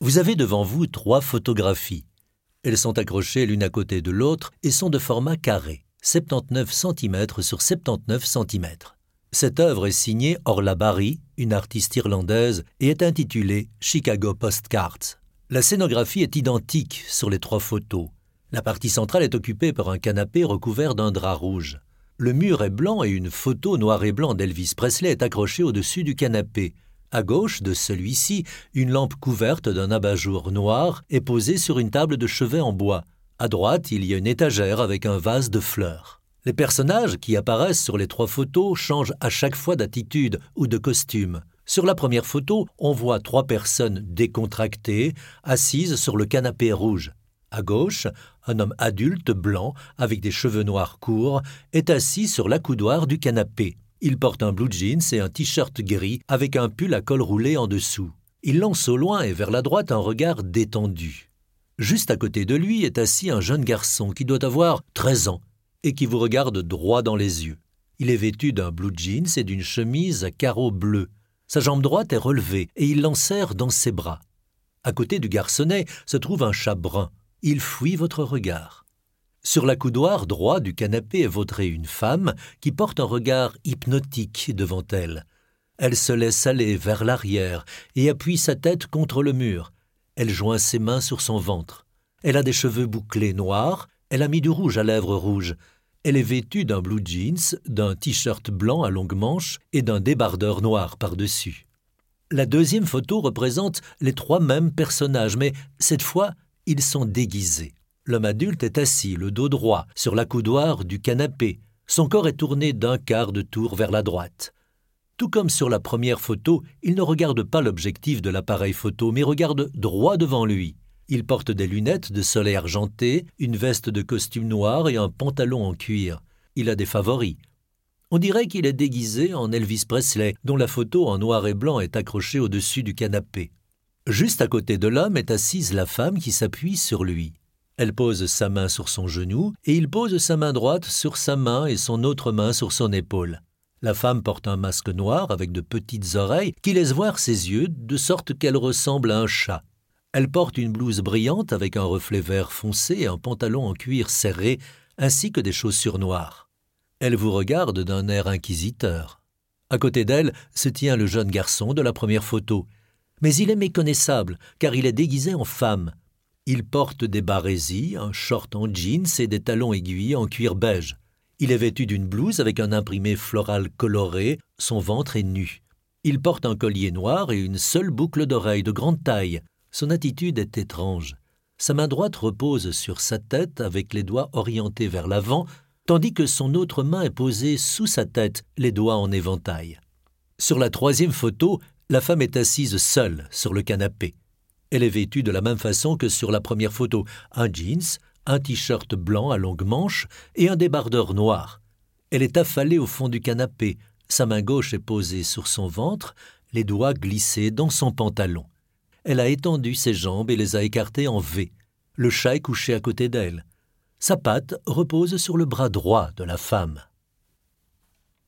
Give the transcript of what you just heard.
Vous avez devant vous trois photographies. Elles sont accrochées l'une à côté de l'autre et sont de format carré, 79 cm sur 79 cm. Cette œuvre est signée Orla Barry, une artiste irlandaise, et est intitulée Chicago Postcards. La scénographie est identique sur les trois photos. La partie centrale est occupée par un canapé recouvert d'un drap rouge. Le mur est blanc et une photo noir et blanc d'Elvis Presley est accrochée au-dessus du canapé. À gauche de celui-ci, une lampe couverte d'un abat-jour noir est posée sur une table de chevet en bois. À droite, il y a une étagère avec un vase de fleurs. Les personnages qui apparaissent sur les trois photos changent à chaque fois d'attitude ou de costume. Sur la première photo, on voit trois personnes décontractées, assises sur le canapé rouge. À gauche, un homme adulte blanc, avec des cheveux noirs courts, est assis sur l'accoudoir du canapé. Il porte un blue jeans et un t-shirt gris avec un pull à col roulé en dessous. Il lance au loin et vers la droite un regard détendu. Juste à côté de lui est assis un jeune garçon qui doit avoir 13 ans et qui vous regarde droit dans les yeux. Il est vêtu d'un blue jeans et d'une chemise à carreaux bleus. Sa jambe droite est relevée et il l'enserre dans ses bras. À côté du garçonnet se trouve un chat brun. Il fuit votre regard. Sur l'accoudoir droit du canapé est vautrée une femme qui porte un regard hypnotique devant elle. Elle se laisse aller vers l'arrière et appuie sa tête contre le mur. Elle joint ses mains sur son ventre. Elle a des cheveux bouclés noirs elle a mis du rouge à lèvres rouges. Elle est vêtue d'un blue jeans, d'un t-shirt blanc à longues manches et d'un débardeur noir par-dessus. La deuxième photo représente les trois mêmes personnages, mais cette fois, ils sont déguisés. L'homme adulte est assis, le dos droit, sur l'accoudoir du canapé. Son corps est tourné d'un quart de tour vers la droite. Tout comme sur la première photo, il ne regarde pas l'objectif de l'appareil photo, mais regarde droit devant lui. Il porte des lunettes de soleil argenté, une veste de costume noir et un pantalon en cuir. Il a des favoris. On dirait qu'il est déguisé en Elvis Presley, dont la photo en noir et blanc est accrochée au-dessus du canapé. Juste à côté de l'homme est assise la femme qui s'appuie sur lui. Elle pose sa main sur son genou et il pose sa main droite sur sa main et son autre main sur son épaule. La femme porte un masque noir avec de petites oreilles qui laissent voir ses yeux de sorte qu'elle ressemble à un chat. Elle porte une blouse brillante avec un reflet vert foncé et un pantalon en cuir serré, ainsi que des chaussures noires. Elle vous regarde d'un air inquisiteur. À côté d'elle se tient le jeune garçon de la première photo. Mais il est méconnaissable, car il est déguisé en femme. Il porte des barésies, un short en jeans et des talons aiguilles en cuir beige. Il est vêtu d'une blouse avec un imprimé floral coloré, son ventre est nu. Il porte un collier noir et une seule boucle d'oreille de grande taille. Son attitude est étrange. Sa main droite repose sur sa tête avec les doigts orientés vers l'avant, tandis que son autre main est posée sous sa tête, les doigts en éventail. Sur la troisième photo, la femme est assise seule sur le canapé. Elle est vêtue de la même façon que sur la première photo, un jeans, un t-shirt blanc à longues manches et un débardeur noir. Elle est affalée au fond du canapé, sa main gauche est posée sur son ventre, les doigts glissés dans son pantalon. Elle a étendu ses jambes et les a écartées en V. Le chat est couché à côté d'elle. Sa patte repose sur le bras droit de la femme.